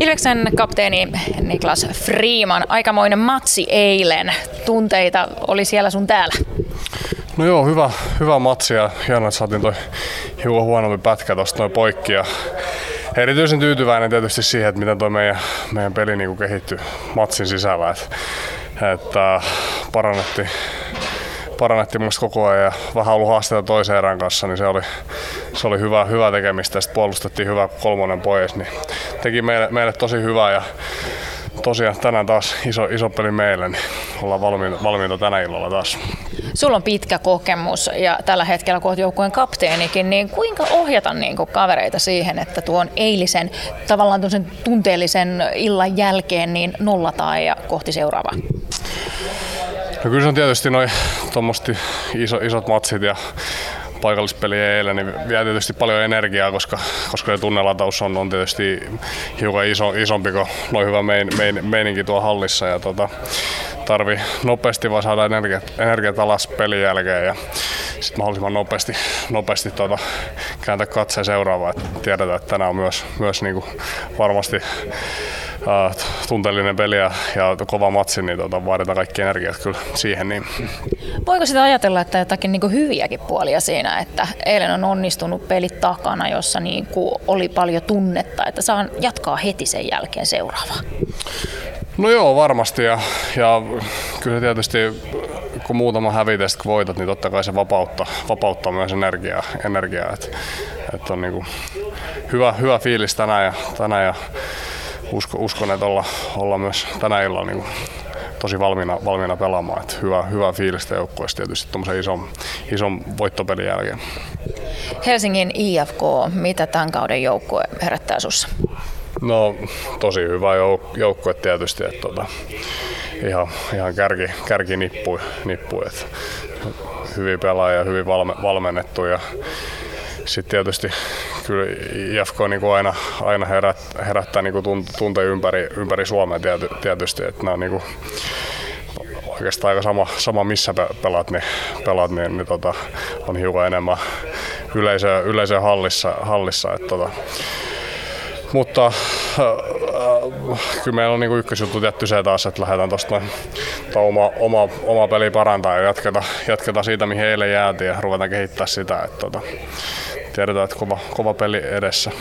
Ilveksen kapteeni Niklas Freeman, aikamoinen matsi eilen. Tunteita oli siellä sun täällä? No joo, hyvä, hyvä matsi ja hienoa, että saatiin toi hiukan huonompi pätkä tuosta noin poikki. Ja erityisen tyytyväinen tietysti siihen, että miten toi meidän, meidän peli niin kehittyi matsin sisällä. Että, että parannettiin, parannettiin musta koko ajan ja vähän ollut haasteita toisen erän kanssa, niin se oli, se oli hyvä, hyvä tekemistä. Sitten puolustettiin hyvä kolmonen pois, niin teki meille, meille tosi hyvää ja tosiaan tänään taas iso, iso peli meille, niin ollaan valmiita, valmiita tänä illalla taas. Sulla on pitkä kokemus ja tällä hetkellä kun olet joukkueen kapteenikin, niin kuinka ohjata niin kuin kavereita siihen, että tuon eilisen tavallaan tunteellisen illan jälkeen niin nollataan ja kohti seuraavaa? No kyllä se on tietysti noin iso, isot matsit ja paikallispeli eilen, niin vie tietysti paljon energiaa, koska, koska se tunnelataus on, on tietysti hiukan iso, isompi kuin noin hyvä mein, mein, meininki tuo hallissa. Ja tota, tarvi nopeasti vaan saada energiat, energiat alas pelin jälkeen ja sitten mahdollisimman nopeasti, nopeasti tuota, kääntää katseen seuraavaan. Tiedetään, että tänään on myös, myös niin kuin varmasti äh, tunteellinen peli ja, ja kova matsi, niin tuota, vaaditaan kaikki energiat kyllä siihen. Niin. Voiko sitä ajatella, että jotakin niin hyviäkin puolia siinä, että eilen on onnistunut pelit takana, jossa niin kuin oli paljon tunnetta, että saan jatkaa heti sen jälkeen seuraavaa? No joo, varmasti. Ja, ja kyllä tietysti kun muutama hävitest kun voitat, niin totta kai se vapauttaa, vapauttaa myös energiaa. energiaa että, että on niin kuin hyvä, hyvä fiilis tänään ja, tänään ja usko, uskon, että olla, olla myös tänä illalla niin tosi valmiina, valmiina pelaamaan. Että hyvä, hyvä fiilistä joukkueesta tietysti tuommoisen ison, ison voittopelin jälkeen. Helsingin IFK, mitä tämän kauden joukkue herättää sinussa? No tosi hyvä jouk- joukkue tietysti, että tota, ihan, ihan kärki, kärki nippui, nippui että hyvin pelaaja, hyvin valme, valmennettu ja sitten tietysti kyllä IFK niin kuin aina, aina herät, herättää niin tunteja ympäri, ympäri Suomea tietysti, että nämä on niin kuin, oikeastaan aika sama, sama missä pelaat, niin, pelaat, niin, niin tota, on hiukan enemmän yleisöä, yleisöä hallissa, hallissa että tota, mutta äh, äh, kyllä meillä on niin ykkösjuttu tietty se taas, että lähdetään tuosta oma, oma, oma peli parantaa ja jatketaan, jatketaan siitä, mihin eilen jäätiin ja ruvetaan kehittää sitä. Että, tota, tiedetään, että kova, kova peli edessä.